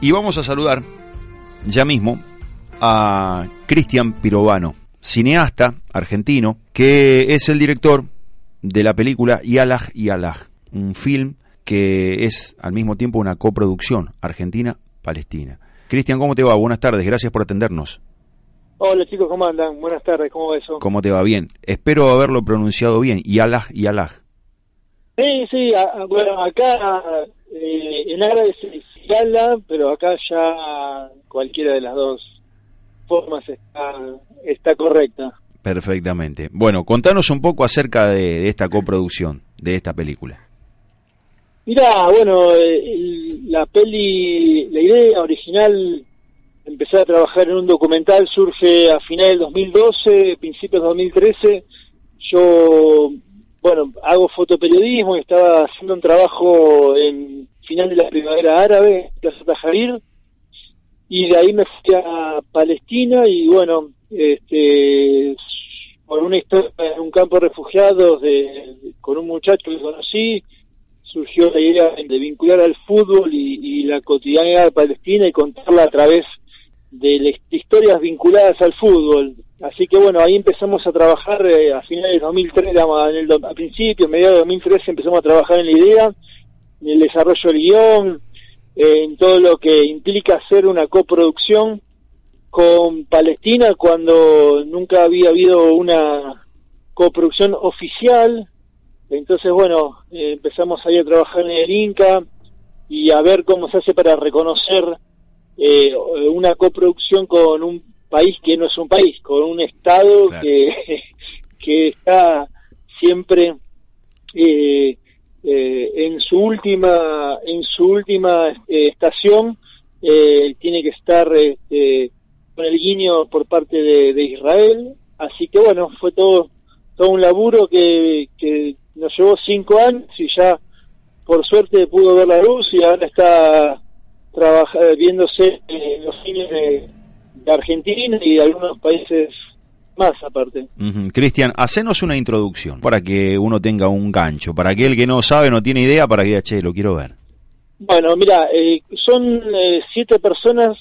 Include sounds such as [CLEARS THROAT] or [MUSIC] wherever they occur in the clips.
Y vamos a saludar ya mismo a Cristian Pirovano, cineasta argentino, que es el director de la película Yalah Yalah, un film que es al mismo tiempo una coproducción argentina-palestina. Cristian, ¿cómo te va? Buenas tardes, gracias por atendernos. Hola chicos, ¿cómo andan? Buenas tardes, ¿cómo va eso? ¿Cómo te va? Bien. Espero haberlo pronunciado bien. Yalah Yalah. Sí, sí, bueno, acá eh, en árabe es Yala, pero acá ya cualquiera de las dos formas está, está correcta. Perfectamente. Bueno, contanos un poco acerca de, esta coproducción, de esta película. Mira, bueno, eh, la peli, la idea original, empezar a trabajar en un documental surge a finales del 2012, principios de 2013. Yo, bueno, hago fotoperiodismo y estaba haciendo un trabajo en final de la primavera árabe, Plaza Tajarir, y de ahí me fui a Palestina y bueno, este, por una historia en un campo de refugiados de, con un muchacho que conocí, surgió la idea de vincular al fútbol y, la cotidianidad de Palestina y contarla a través de, historias vinculadas al fútbol. Así que bueno, ahí empezamos a trabajar eh, a finales de 2003, en el, a principios, mediados de 2013 empezamos a trabajar en la idea, en el desarrollo del guion, en todo lo que implica hacer una coproducción con Palestina cuando nunca había habido una coproducción oficial. Entonces, bueno, eh, empezamos ahí a trabajar en el Inca y a ver cómo se hace para reconocer eh, una coproducción con un país que no es un país, con un Estado que, [LAUGHS] que está siempre eh, eh, en su última en su última eh, estación eh, tiene que estar este, con el guiño por parte de, Israel. Así que bueno fue todo todo un laburo que, que nos llevó cinco años y ya por suerte pudo ver la luz y ahora está viéndose en los cines de, de Argentina y de algunos países más aparte. Cristian, hacenos una introducción para que uno tenga un gancho, para aquel que no sabe, no tiene idea, para que diga, che, lo quiero ver. Bueno, mira, eh, son eh, siete personas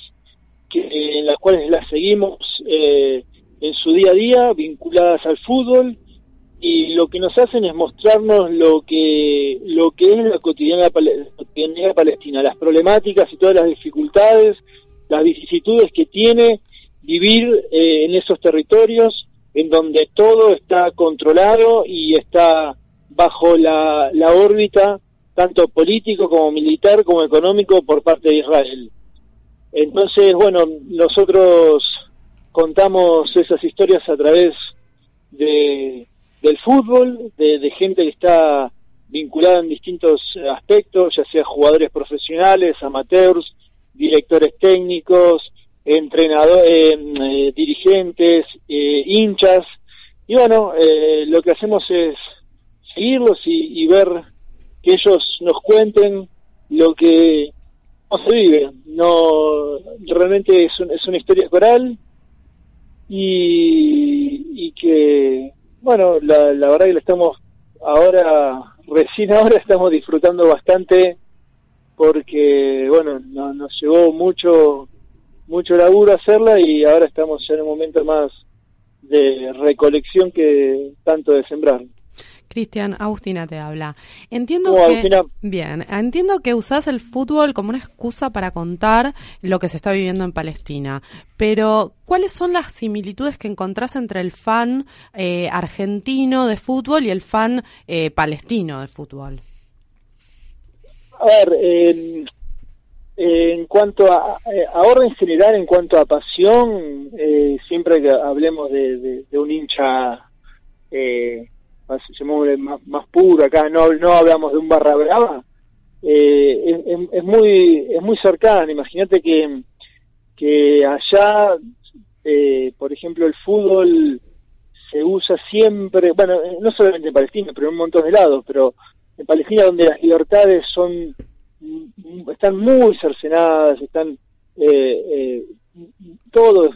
que, en las cuales las seguimos eh, en su día a día, vinculadas al fútbol, y lo que nos hacen es mostrarnos lo que, lo que es la cotidianidad, la cotidianidad palestina, las problemáticas y todas las dificultades, las vicisitudes que tiene vivir eh, en esos territorios en donde todo está controlado y está bajo la, órbita tanto político como militar como económico por parte de Israel. Entonces, bueno, nosotros contamos esas historias a través de, del fútbol, de, de gente que está vinculada en distintos aspectos, ya sea jugadores profesionales, amateurs, directores técnicos, entrenadores, eh, dirigentes, eh, hinchas, y bueno, eh, lo que hacemos es seguirlos y, ver que ellos nos cuenten lo que no se vive. No, realmente es, es una historia coral y, y que, bueno, la, la verdad que la estamos ahora, recién ahora estamos disfrutando bastante porque, bueno, nos llevó mucho mucho laburo hacerla y ahora estamos ya en un momento más de recolección que tanto de sembrar. Cristian, Agustina te habla. Entiendo que bien, entiendo que usás el fútbol como una excusa para contar lo que se está viviendo en Palestina, pero ¿cuáles son las similitudes que encontrás entre el fan eh, argentino de fútbol y el fan eh, palestino de fútbol? A ver, eh, en cuanto a, eh, orden general, en cuanto a pasión, eh, siempre que hablemos de, un hincha eh, más, más, puro acá, no, no hablamos de un barra brava, eh, es, muy es muy cercano. Imagínate que, que allá, por ejemplo, el fútbol se usa siempre, bueno, no solamente en Palestina, pero en un montón de lados, pero en Palestina donde las libertades son están muy cercenadas, están eh, eh, todo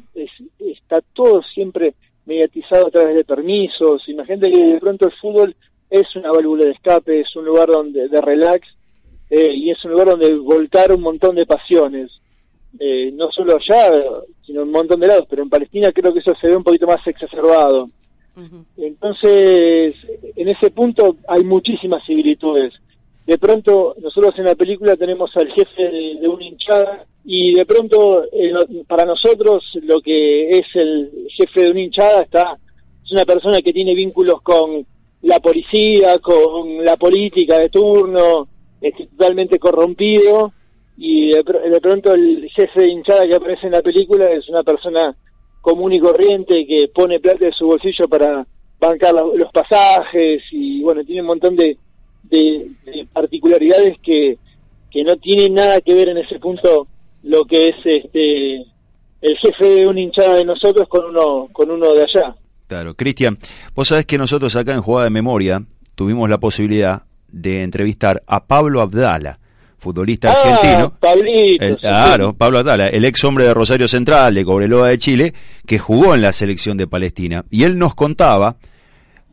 está todo siempre mediatizado a través de permisos. Imagínate que de pronto el fútbol es una válvula de escape, es un lugar donde de relax eh, y es un lugar donde volcar un montón de pasiones. eh, no solo allá, sino en un montón de lados, pero en Palestina creo que eso se ve un poquito más exacerbado. Entonces, en ese punto hay muchísimas similitudes. De pronto, nosotros en la película tenemos al jefe de, una hinchada y de pronto, eh, para nosotros, lo que es el jefe de una hinchada está es una persona que tiene vínculos con la policía, con la política de turno, es totalmente corrompido y de, pronto el jefe de hinchada que aparece en la película es una persona común y corriente que pone plata de su bolsillo para bancar los pasajes y bueno, tiene un montón de, de, particularidades que, que no tienen nada que ver en ese punto lo que es este el jefe de una hinchada de nosotros con uno con uno de allá. Claro, Cristian, vos sabés que nosotros acá en Jugada de Memoria tuvimos la posibilidad de entrevistar a Pablo Abdala, futbolista ah, argentino. Pablito, claro, Pablo Abdala, el ex hombre de Rosario Central, de Cobreloa de Chile, que jugó en la selección de Palestina. Y él nos contaba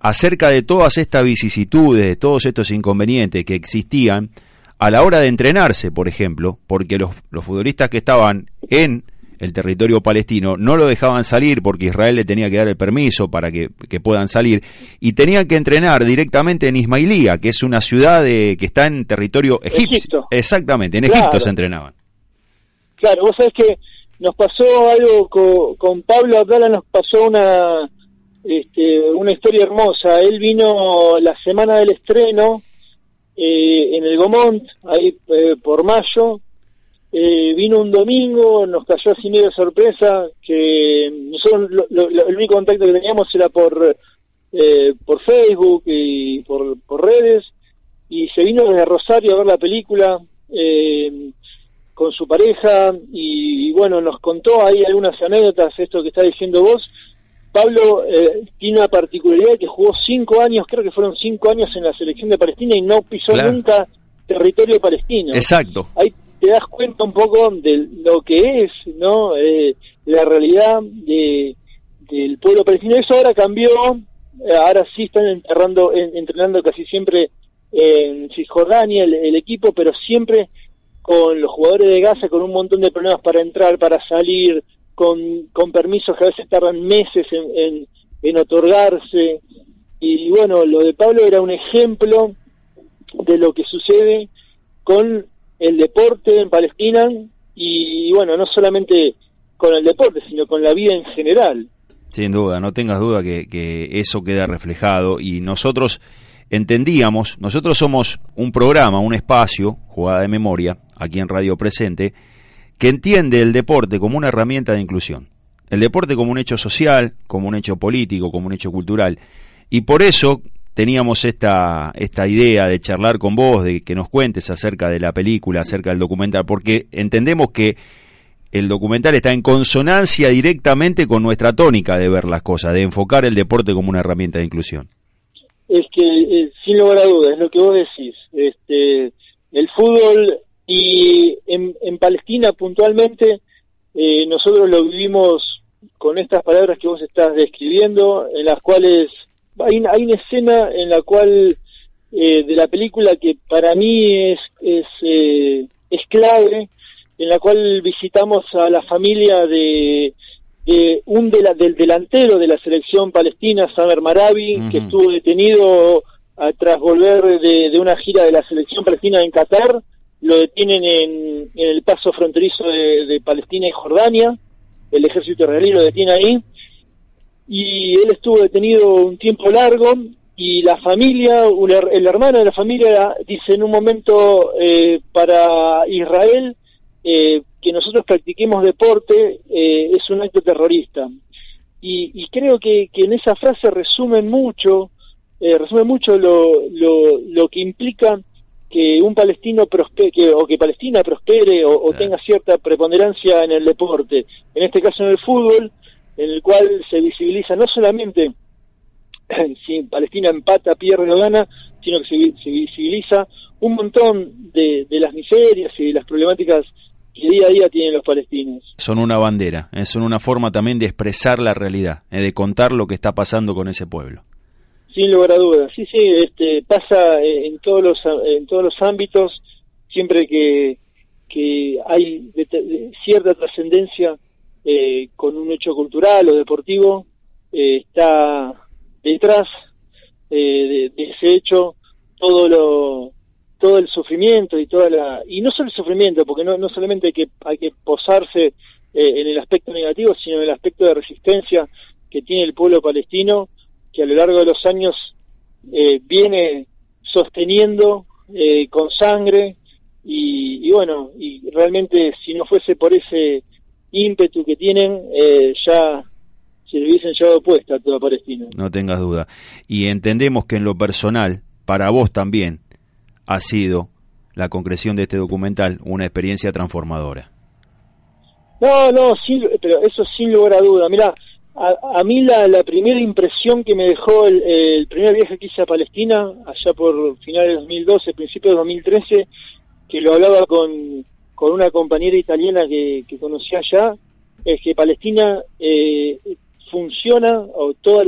acerca de todas estas vicisitudes, de todos estos inconvenientes que existían a la hora de entrenarse, por ejemplo, porque los, los futbolistas que estaban en el territorio palestino, no lo dejaban salir porque Israel le tenía que dar el permiso para que, puedan salir, y tenían que entrenar directamente en Ismailía, que es una ciudad de, que está en territorio egipcio. Exactamente, en Egipto se entrenaban. Claro, vos sabés que nos pasó algo con, Pablo Abdala, nos pasó una, este, una historia hermosa. Él vino la semana del estreno eh, en el Gomont, ahí eh, por mayo, eh, vino un domingo, nos cayó así medio sorpresa, que nosotros el único contacto que teníamos era por, eh, por Facebook y por, redes, y se vino desde Rosario a ver la película eh, con su pareja, y, bueno, nos contó ahí algunas anécdotas, esto que está diciendo vos. Pablo tiene una particularidad que jugó cinco años, creo que fueron cinco años en la selección de Palestina y no pisó nunca territorio palestino. Exacto. Te das cuenta un poco de lo que es no eh, la realidad de, del pueblo palestino. Eso ahora cambió eh, ahora sí están enterrando, entrenando casi siempre en Cisjordania el, equipo pero siempre con los jugadores de Gaza con un montón de problemas para entrar para salir con, con permisos que a veces tardan meses en, en, otorgarse y bueno lo de Pablo era un ejemplo de lo que sucede con el deporte en Palestina y bueno, no solamente con el deporte, sino con la vida en general. Sin duda, no tengas duda que, que eso queda reflejado y nosotros entendíamos, nosotros somos un programa, un espacio, jugada de memoria, aquí en Radio Presente, que entiende el deporte como una herramienta de inclusión. El deporte como un hecho social, como un hecho político, como un hecho cultural. Y por eso teníamos esta, esta idea de charlar con vos, de que nos cuentes acerca de la película, acerca del documental, porque entendemos que el documental está en consonancia directamente con nuestra tónica de ver las cosas, de enfocar el deporte como una herramienta de inclusión. Es que, eh, sin lugar a dudas, es lo que vos decís. Este, el fútbol y en, en Palestina puntualmente, eh, nosotros lo vivimos con estas palabras que vos estás describiendo, en las cuales hay, hay una escena en la cual eh, de la película que para mí es es, eh, es clave en la cual visitamos a la familia de, de un de la, del delantero de la selección palestina Samer Marabi que estuvo detenido tras volver de, de, una gira de la selección palestina en Qatar lo detienen en, en el paso fronterizo de, Palestina y Jordania el ejército israelí lo detiene ahí y él estuvo detenido un tiempo largo y la familia, el hermano de la familia dice en un momento eh, para Israel eh, que nosotros practiquemos deporte eh, es un acto terrorista. Y, creo que, en esa frase resumen mucho, resume mucho lo, lo, lo, que implica que un palestino prospere, o que Palestina prospere o tenga cierta preponderancia en el deporte, en este caso en el fútbol, en el cual se visibiliza no solamente [CLEARS THROAT] si Palestina empata, pierde o gana, sino que se, visibiliza un montón de, las miserias y de las problemáticas que día a día tienen los palestinos. Son una bandera, eh, son una forma también de expresar la realidad, eh, de contar lo que está pasando con ese pueblo. Sin lugar a dudas, sí, sí, este, pasa eh, en todos los en todos los ámbitos, siempre que, que hay cierta trascendencia eh, con un hecho cultural o deportivo, eh, está detrás de, ese hecho todo lo todo el sufrimiento y toda la y no solo el sufrimiento porque no, no solamente hay que hay que posarse en el aspecto negativo sino en el aspecto de resistencia que tiene el pueblo palestino que a lo largo de los años viene sosteniendo con sangre y, bueno, y realmente si no fuese por ese ímpetu que tienen, eh, ya se le hubiesen llevado puesta a toda Palestina. No tengas duda. Y entendemos que en lo personal, para vos también, ha sido la concreción de este documental una experiencia transformadora. No, no, sí, pero eso sin lugar a duda. Mira, a, mí la, la, primera impresión que me dejó el, el, primer viaje que hice a Palestina, allá por finales de 2012, principios de 2013, que lo hablaba con, con una compañera italiana que, que conocía allá, es que Palestina eh, funciona, o toda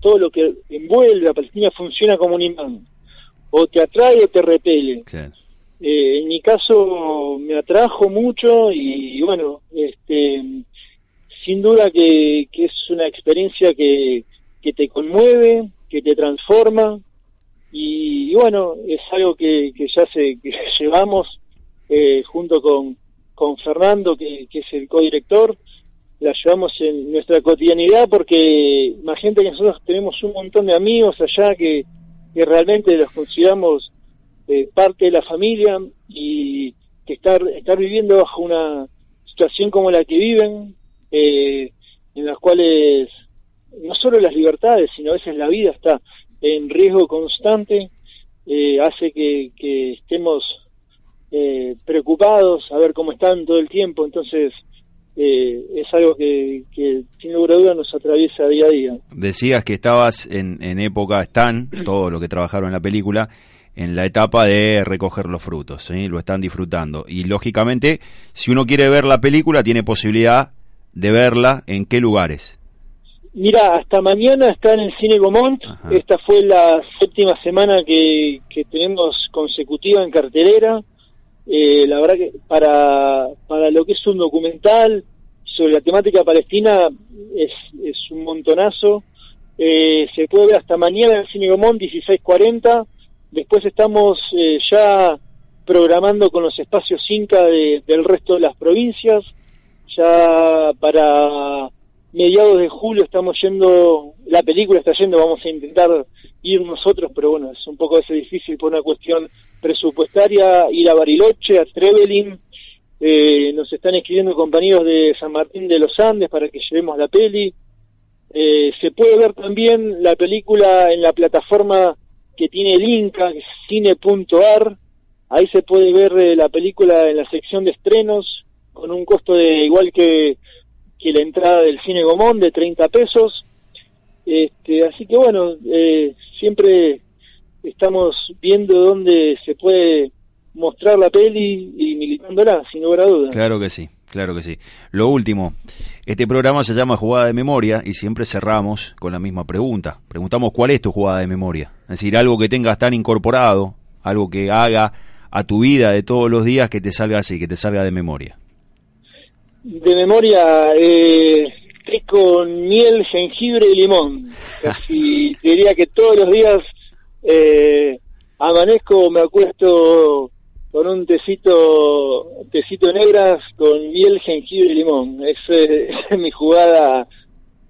todo lo que envuelve a Palestina funciona como un imán, o te atrae o te repele. Eh, en mi caso me atrajo mucho y, bueno, este, sin duda que, que es una experiencia que, que te conmueve, que te transforma, y, bueno, es algo que, ya se, que [LAUGHS] llevamos eh, junto con, con Fernando, que, es el codirector, la llevamos en nuestra cotidianidad porque imagínate que nosotros tenemos un montón de amigos allá que, que realmente los consideramos eh, parte de la familia y que estar, estar viviendo bajo una situación como la que viven, eh, en las cuales no solo las libertades, sino a veces la vida está en riesgo constante eh, hace que, estemos eh, preocupados a ver cómo están todo el tiempo, entonces eh, es algo que, sin lugar a duda nos atraviesa día a día. Decías que estabas en, época, están, [CLEARS THROAT] todo lo que trabajaron en la película, en la etapa de recoger los frutos, lo están disfrutando. Y lógicamente, si uno quiere ver la película, tiene posibilidad de verla en qué lugares. Mira, hasta mañana está en el Cine Gomont. Esta fue la séptima semana que, tenemos consecutiva en cartelera. Eh, la verdad que para, para lo que es un documental sobre la temática palestina es, es un montonazo. Eh, se puede ver hasta mañana en el Cine Gomont 16.40. Después estamos eh, ya programando con los espacios Inca del resto de las provincias. Ya para mediados de julio estamos yendo, la película está yendo, vamos a intentar ir nosotros, pero bueno, es un poco difícil por una cuestión presupuestaria, ir a Bariloche, a Trevelin, eh, nos están escribiendo compañeros de San Martín de los Andes para que llevemos la peli. Eh, se puede ver también la película en la plataforma que tiene el Inca, cine.ar. Ahí se puede ver eh, la película en la sección de estrenos, con un costo de igual que que la entrada del cine Gomón de 30 pesos. Este, así que bueno, eh, siempre estamos viendo dónde se puede mostrar la peli y militándola, sin lugar a dudas. Claro que sí, claro que sí. Lo último, este programa se llama Jugada de Memoria y siempre cerramos con la misma pregunta. Preguntamos cuál es tu jugada de memoria. Es decir, algo que tengas tan incorporado, algo que haga a tu vida de todos los días que te salga así, que te salga de memoria de memoria, eh, con miel, jengibre y limón. [LAUGHS] Casi diría que todos los días eh, amanezco, me acuesto con un tecito, tecito negras con miel, jengibre y limón. [LAUGHS] Es, mi jugada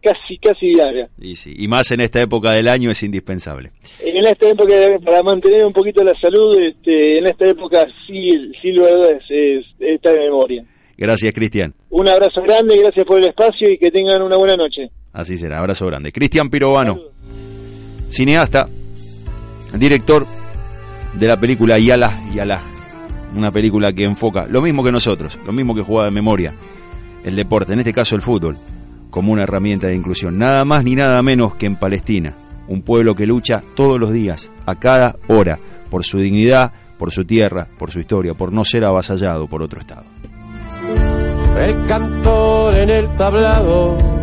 casi casi diaria. Y sí, y más en esta época del año es indispensable. En esta época para mantener un poquito la salud, este, en esta época sí, sí lo es, es, es de memoria. Gracias, Cristian. Un abrazo grande, gracias por el espacio y que tengan una buena noche. Así será, abrazo grande. Cristian Pirovano, cineasta, director de la película Yala Yala, una película que enfoca lo mismo que nosotros, lo mismo que juega de memoria, el deporte, en este caso el fútbol, como una herramienta de inclusión, nada más ni nada menos que en Palestina, un pueblo que lucha todos los días, a cada hora, por su dignidad, por su tierra, por su historia, por no ser avasallado por otro Estado el cantor en el tablado